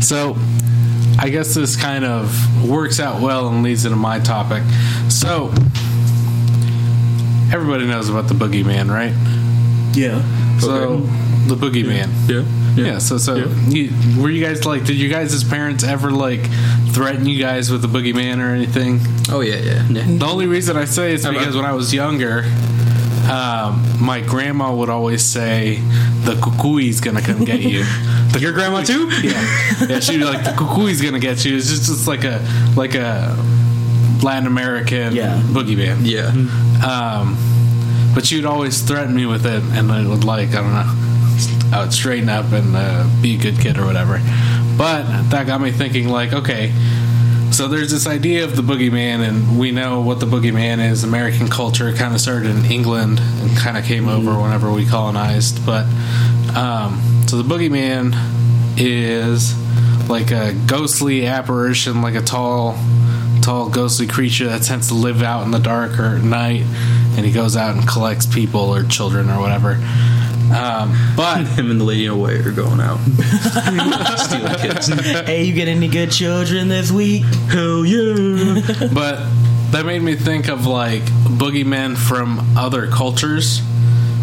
So, I guess this kind of works out well and leads into my topic. So, everybody knows about the boogeyman, right? Yeah. So, the boogeyman. Yeah. Yeah. So so you, were you guys like? Did you guys as parents ever like threaten you guys with the boogeyman or anything? Oh, yeah, yeah. yeah. The only reason I say is because when I was younger, um, my grandma would always say, "The cuckoo's gonna come get you." The [laughs] Your grandma, too? yeah, yeah. She'd be like, "The cuckoo's gonna get you." It's just, just like a like a Latin American Yeah. boogeyman. Yeah. Um, but she would always threaten me with it, and I would like I don't know, I would straighten up and uh, be a good kid or whatever. But that got me thinking, like, okay, so there's this idea of the boogeyman, and we know what the boogeyman is. American culture kind of started in England and kind of came over whenever we colonized. But um, so the boogeyman is like a ghostly apparition, like a tall, tall ghostly creature that tends to live out in the dark or at night, and he goes out and collects people or children or whatever. Um, but [laughs] Him and the lady in white are going out. [laughs] Stealing kids. Hey, you get any good children this week? Hell yeah. [laughs] but that made me think of like boogeymen from other cultures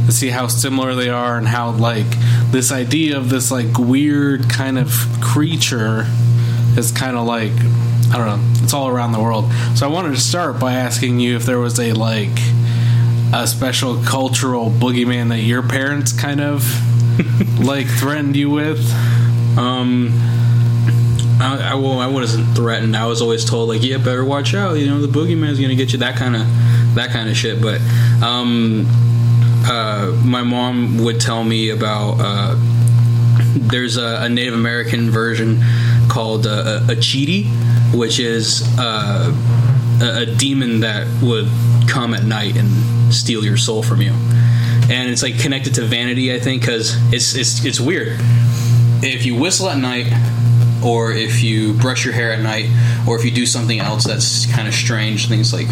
to see how similar they are and how like this idea of this like weird kind of creature is kind of like I don't know it's all around the world so I wanted to start by asking you if there was a like a special cultural boogeyman that your parents kind of [laughs] like threatened you with Um, I, I, well, I wasn't threatened. I was always told like, yeah, better watch out. You know, the boogeyman's gonna get you. That kind of, that kind of shit. But, um, uh, my mom would tell me about. Uh, there's a, a Native American version called uh, a, a cheaty, which is uh, a, a demon that would come at night and steal your soul from you. And it's like connected to vanity, I think, because it's, it's it's weird if you whistle at night or if you brush your hair at night or if you do something else that's kind of strange things like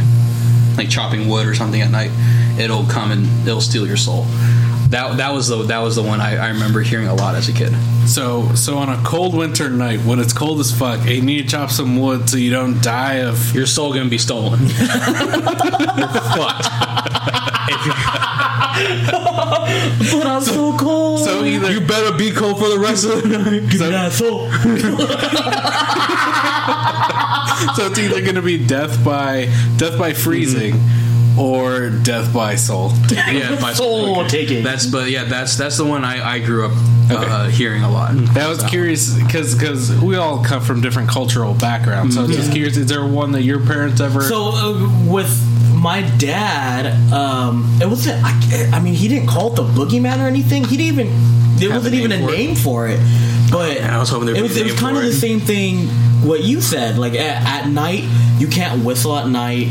like chopping wood or something at night it'll come and it'll steal your soul that that was the that was the one I, I remember hearing a lot as a kid So, so on a cold winter night when it's cold as fuck, and you need to chop some wood so you don't die of. your soul gonna be stolen you're [laughs] fucked But I'm so cold. So either you better be cold for the rest of the night Give me that soul. [laughs] so it's either going to be death by death by freezing, or Death by Soul. Yeah, by [laughs] Soul taking. That's but yeah, that's that's the one I, I grew up uh, hearing a lot. That was curious because because we all come from different cultural backgrounds. So I was just curious, is there one that your parents ever? So uh, with my dad, um, it wasn't. I, I mean, he didn't call it the boogeyman or anything. He didn't even. There Have wasn't a even a name for it? for it. But man, I was hoping there it was. It was kind of for the same thing. What you said, like at, at night, you can't whistle at night.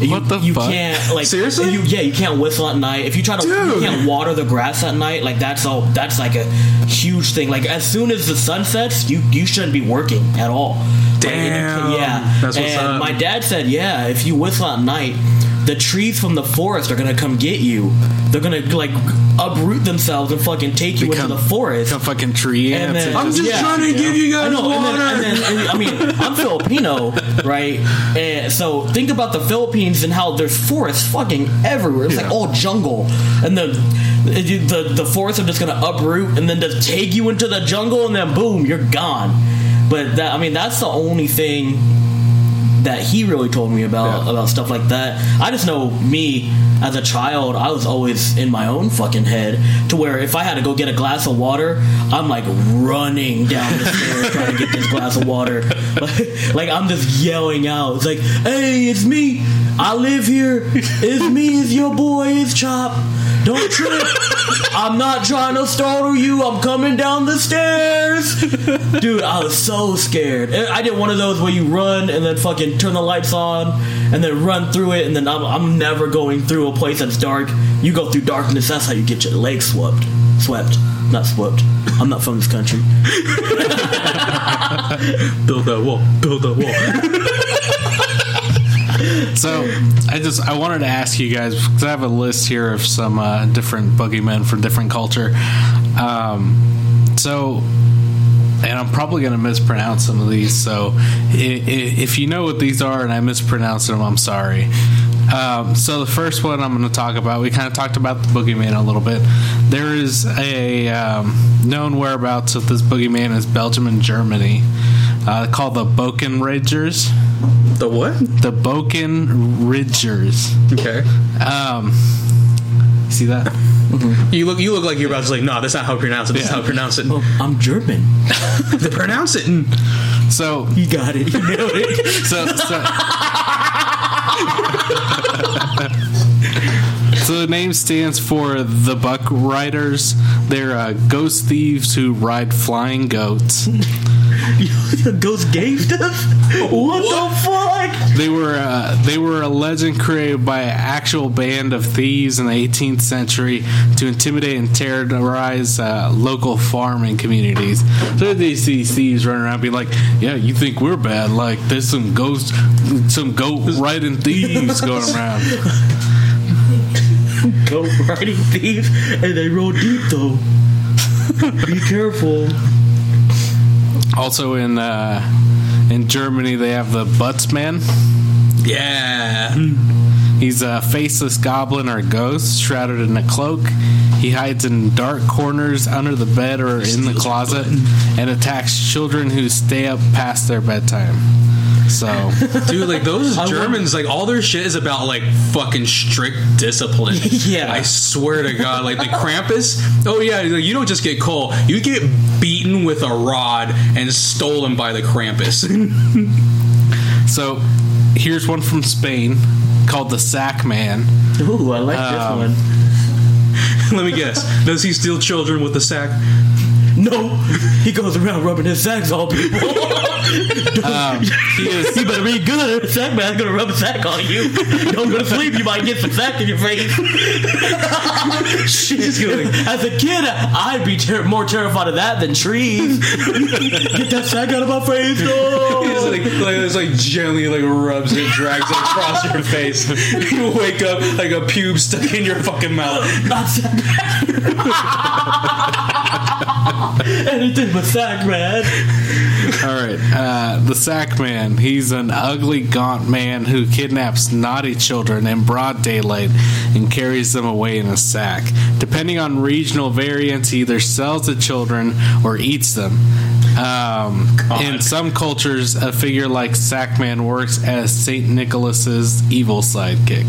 You, What the you fuck? can't like Seriously? You, yeah, you can't whistle at night. If you try to, you can't water the grass at night. Like that's all. That's like a huge thing. Like as soon as the sun sets, you you shouldn't be working at all. Like, Damn. can- yeah. That's what's and up. my dad said, yeah, if you whistle at night, the trees from the forest are gonna come get you. They're gonna like uproot themselves and fucking take you Become- into the forest. Some fucking tree And then- I'm just Yeah. trying to give you I guys know, and water. then, and then and, I mean, I'm [laughs] Filipino, right? And so think about the Philippines and how there's forests fucking everywhere. It's like all jungle, and the the the forests are just gonna uproot and then just take you into the jungle, and then boom, you're gone. But that, I mean, that's the only thing that he really told me about Yeah. about stuff like that. I just know me as a child, I was always in my own fucking head to where if I had to go get a glass of water, I'm like running down the stairs trying to get this glass of water. [laughs] Like, like I'm just yelling out. It's like, "Hey, it's me. I live here. It's me. It's your boy. It's Chop. Don't trip. I'm not trying to startle you. I'm coming down the stairs." Dude, I was so scared. I did one of those where you run and then fucking turn the lights on and then run through it, and then I'm, I'm never going through a place that's dark. You go through darkness, that's how you get your legs swept. Swept. Not swept. I'm not from this country. [laughs] build that wall. Build that wall. So I just I wanted to ask you guys because I have a list here of some uh, different boogeymen from different culture. Um, so, and I'm probably going to mispronounce some of these. So, if you know what these are and I mispronounce them, I'm sorry. Um, so the first one I'm going to talk about, we kind of talked about the boogeyman a little bit. There is a um, known whereabouts of this boogeyman is Belgium and Germany, uh, called the Bokkenrijders. The what? The Bokkenrijders. Okay. Um, see that? You look. You look like you're about to say, no, that's not how we pronounce it. This is Yeah. how we pronounce it. Oh, I'm German. [laughs] They pronounce it. And So, You got it. You nailed it. [laughs] so, so. [laughs] So the name stands for the Buck Riders. They're uh, ghost thieves who ride flying goats. [laughs] Ghost gangsters? What, the fuck? They were uh, they were a legend created by an actual band of thieves in the 18th century to intimidate and terrorize uh, local farming communities. So they see thieves running around, be like, "Yeah, you think we're bad? Like there's some ghost, some goat riding thieves going [laughs] around." goat riding thieves, and they roll deep though. Be careful. Also in uh, in Germany, they have the Butzemann. yeah. He's a faceless goblin or ghost shrouded in a cloak. He hides in dark corners under the bed or in the closet and attacks children who stay up past their bedtime. So, [laughs] Dude, like those Germans, like all their shit is about like fucking strict discipline. [laughs] Yeah. I swear to God, like the Krampus. Oh yeah, you don't just get cold; you get beaten with a rod and stolen by the Krampus. [laughs] so here's one from Spain called the Sack Man. Ooh, I like Um, this one. Let me guess: Does he steal children with the sack? No, he goes around rubbing his sacks on people. Um, he [laughs] is you better be good. Sack man's gonna rub a sack on you. Don't go to sleep. You might get some sack in your face. [laughs] Shit. As a kid, I'd be ter- more terrified of that than trees. [laughs] get that sack out of my face. It's No. like, like it's like gently like rubs it, drags it across your face. You wake up like a pube stuck in your fucking mouth. Not sack. Anything but sack, man. all right. Uh, the Sack Man. He's an ugly, gaunt man who kidnaps naughty children in broad daylight and carries them away in a sack. Depending on regional variants, he either sells the children or eats them. Um, in some cultures, a figure like Sackman works as Saint Nicholas's evil sidekick.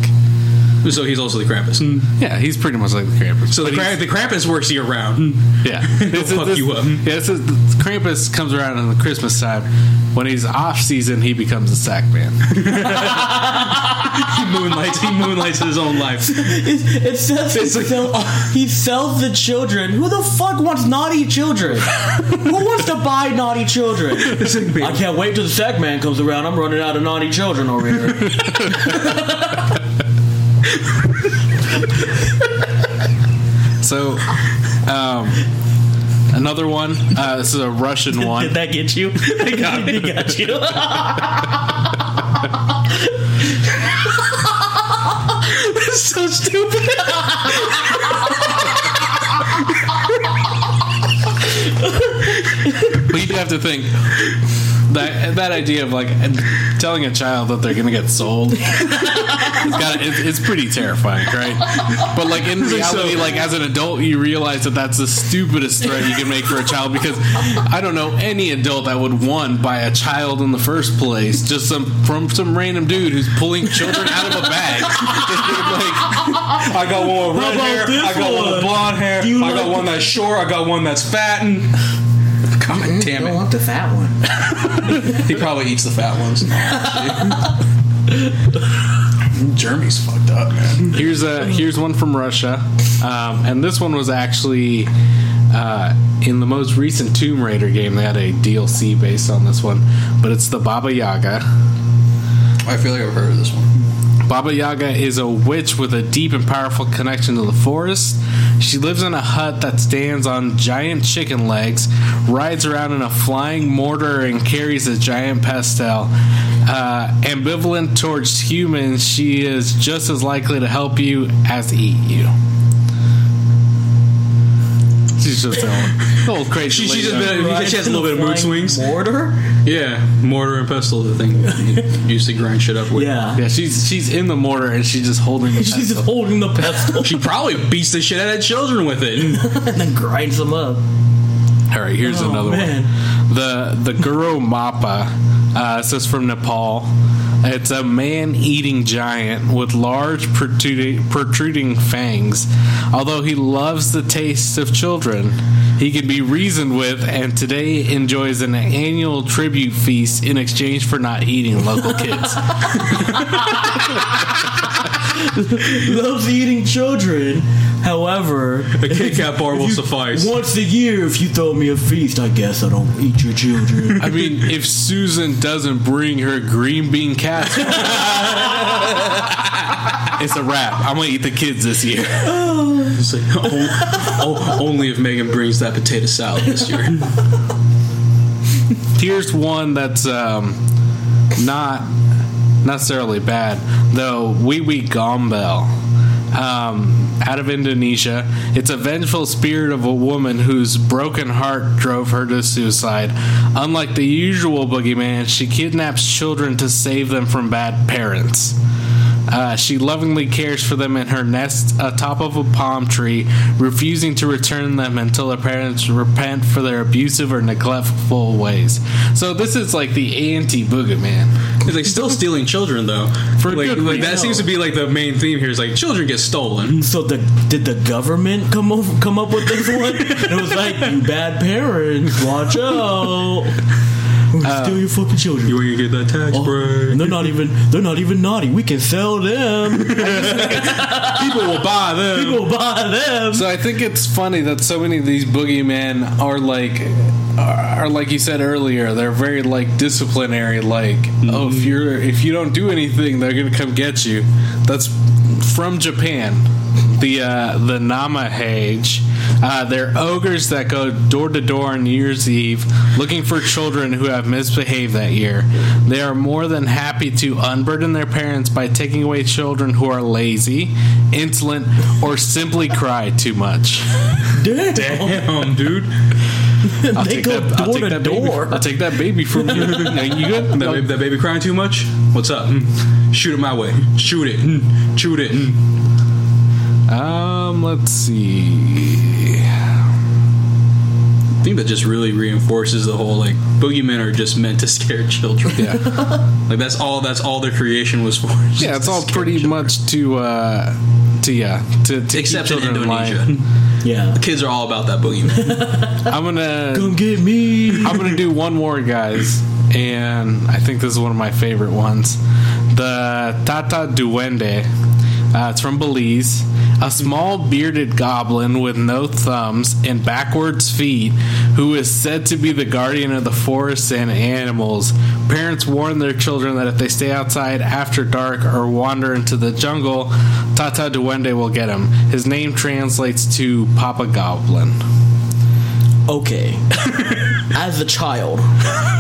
[laughs] So he's also the Krampus. Yeah, he's pretty much like the Krampus. So the, But Kra- he's- the Krampus works year round. [laughs] yeah, [laughs] This is- fuck this- you up. Yeah, this is- Krampus comes around in the Christmas time. When he's off season, he becomes a sack man. He moonlights. He moonlights his own life. It, it says he, like- sell, he sells the children. Who the fuck wants naughty children? Who wants to buy naughty children? I can't wait till the sack man comes around. I'm running out of naughty children over here. [laughs] So, um, another one. Uh, this is a Russian one. Did that get you? [laughs] I got it. got you. so stupid. But you have to think that that idea of like telling a child that they're going to get sold. [laughs] it's, got, it's, it's pretty terrifying, right? But like in [laughs] reality, like as an adult, you realize that that's the stupidest threat you can make for a child because I don't know any adult that would want buy a child in the first place just some from some random dude who's pulling children out of a bag. [laughs] Like, I got one with red hair. I got one one? with blonde hair. I got like- one that's short. I got one that's fat. And God damn it! want the fat one. [laughs] He probably eats the fat ones. [laughs] Jeremy's fucked up, man. Here's a here's one from Russia, um, and this one was actually uh, in the most recent Tomb Raider game. They had a DLC based on this one, but it's the Baba Yaga. I feel like I've heard of this one. Baba Yaga is a witch with a deep and powerful connection to the forest. She lives in a hut that stands on giant chicken legs, rides around in a flying mortar, and carries a giant pestle. Uh, ambivalent towards humans, she is just as likely to help you as eat you. She's just an old, [laughs] old crazy. She- she lady. just been- Right. she has a little bit of mood swings. Mortar? Yeah, mortar and pestle, the thing you used to grind shit up with. Yeah. yeah, she's she's in the mortar and she's just holding the [laughs] She's just pestle. holding the pestle She probably beats the shit out of children with it. [laughs] and then grinds them up. All right, here's Oh, another man. one. The the Gurumapa. Uh, this is from Nepal. It's a man-eating giant with large protruding, protruding fangs. Although he loves the taste of children, he can be reasoned with, and today enjoys an annual tribute feast in exchange for not eating local kids. [laughs] Loves eating children. However, A Kit Kat bar will suffice. once a year, if you throw me a feast, I guess I don't eat your children. I mean, if Susan doesn't bring her green bean casserole, [laughs] it's a wrap. I'm gonna eat the kids this year. It's like, oh, oh, only if Megan brings that potato salad this year. Here's one that's um, not necessarily bad, though. Wewe Gombel. Um, out of Indonesia, it's a vengeful spirit of a woman whose broken heart drove her to suicide. Unlike the usual boogeyman, she kidnaps children to save them from bad parents. Uh, she lovingly cares for them in her nest atop of a palm tree, refusing to return them until their parents repent for their abusive or neglectful ways. So this is like the anti-boogeyman. It's like still stealing children though. For like, good like that seems to be like the main theme here. Is like children get stolen. so the did the government come over, come up with this one? It was like you bad parents, watch out. We're gonna uh, steal your fucking children. You want to get that tax Oh, break? they're not even they're not even naughty. We can sell them. [laughs] People will buy them. People will buy them. So I think it's funny that so many of these boogeymen are like, are like you said earlier, they're very like disciplinary. Like, mm-hmm. oh, if you're if you don't do anything, they're gonna come get you. That's from Japan. The uh, the Namahage. Uh, they're ogres that go door to door on New Year's Eve looking for children who have misbehaved that year. They are more than happy to unburden their parents by taking away children who are lazy, insolent, or simply cry too much. Damn. Damn, dude. I'll They take go that, I'll door take to that baby- door. I'll take that baby from you. [laughs] You good? That, baby, that baby crying too much? What's up? Hmm. Shoot it my way. Shoot it. Hmm. Shoot it. Um, let's see. I think that just really reinforces the whole like boogeymen are just meant to [laughs] scare children. Yeah. [laughs] like that's all. That's all their creation was for. Yeah, it's all pretty much to uh to yeah to, to Except keep in children Indonesia, line. [laughs] Yeah. kids are all about that boogeyman. I'm gonna Come get me. I'm gonna do one more, guys, and I think this is one of my favorite ones. The Tata Duende. Uh, it's from Belize. A small bearded goblin with no thumbs and backwards feet, who is said to be the guardian of the forests and animals. Parents warn their children that if they stay outside after dark or wander into the jungle, Tata Duende will get him. His name translates to Papa Goblin. Okay. [laughs] As a child,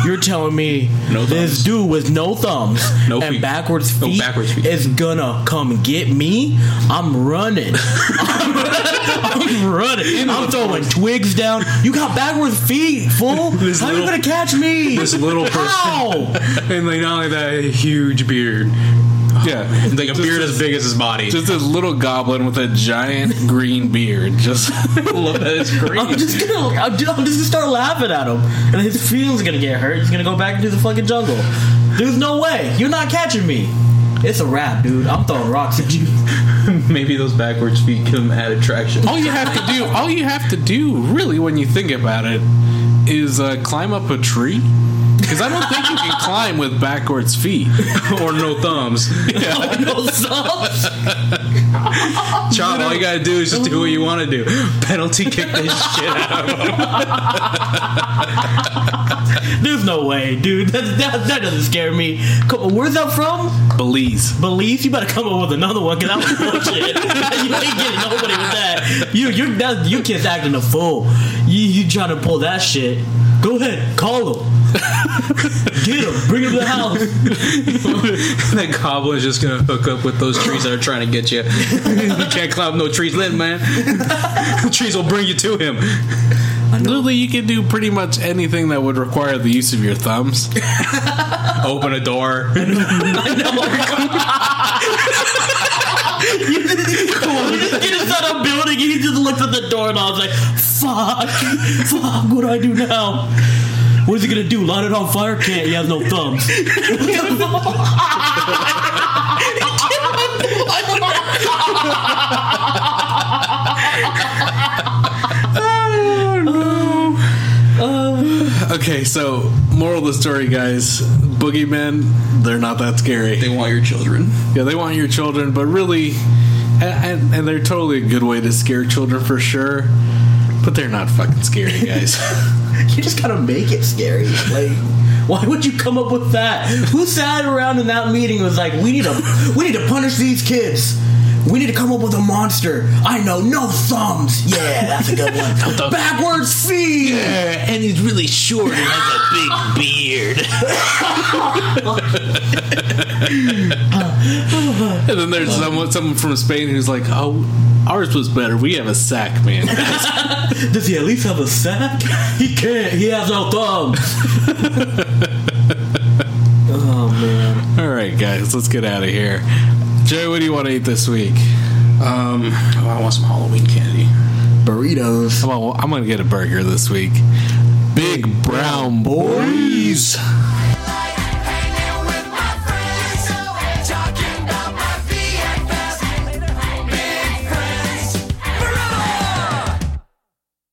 you're telling me No this dude with no thumbs No and feet. backwards No feet, backwards feet. is gonna come get me? I'm running. [laughs] I'm running. I'm throwing twigs down. You got backwards feet, fool. [laughs] This How you gonna catch me? this little person. How? [laughs] and like not only that, a huge beard, [laughs] Yeah, like a beard as big as his body. Just a little goblin with a giant green beard. Just love that it's I'm green. just gonna, I'm just, I'm just gonna start laughing at him, and his feelings gonna get hurt. He's gonna go back into the fucking jungle. There's no way. You're not catching me. It's a wrap, dude. I'm throwing rocks at you. [laughs] Maybe those backwards feet give him added traction. all you have to do, all you have to do, really, when you think about it, is uh, climb up a tree. Because I don't think you can climb with backwards feet. [laughs] or no thumbs. no thumbs. [laughs] Chop, all you gotta do is just do what you want to do. Penalty kick this shit out of him. [laughs] [laughs] There's no way, dude. [laughs] That, that, that doesn't scare me. Come where's that from? Belize. Belize? You better come up with another one, cause that was bullshit. [laughs] you ain't getting nobody with that. You, you, that, you kids acting a fool. You, you trying to pull that shit? Go ahead, call him. Get him. Bring him to the house. that goblin's just gonna hook up with those trees that are trying to get you. you can't climb no trees, let man. the trees will bring you to him. Literally, you can do pretty much anything that would require the use of your thumbs. [laughs] Open a door. [laughs] You just get inside a building and he just looked at the door and I was like, fuck, fuck, what do I do now? What is he gonna do? Light it on fire? Can't, he has no thumbs. [laughs] Okay, so moral of the story, guys: boogeymen, they're not that scary. They want your children. Yeah, they want your children, but really, and, and, and they're totally a good way to scare children for sure. But they're not fucking scary, guys. [laughs] [laughs] you just gotta make it scary. Like, why would you come up with that? Who sat around in that meeting and was like, we need to, we need to punish these kids. We need to come up with a monster. I know, no thumbs. Yeah, that's a good one. [laughs] Backwards feet. and he's really short and has a big [laughs] beard. [laughs] and then there's someone, someone from Spain who's like, "Oh, ours was better. We have a sack, man." Does he at least have a sack? He can't. He has no thumbs. oh man. All right, guys, let's get out of here. Joey, what do you want to eat this week? Um, oh, I want some Halloween candy. Burritos. I'm gonna get a burger this week. Big brown boys.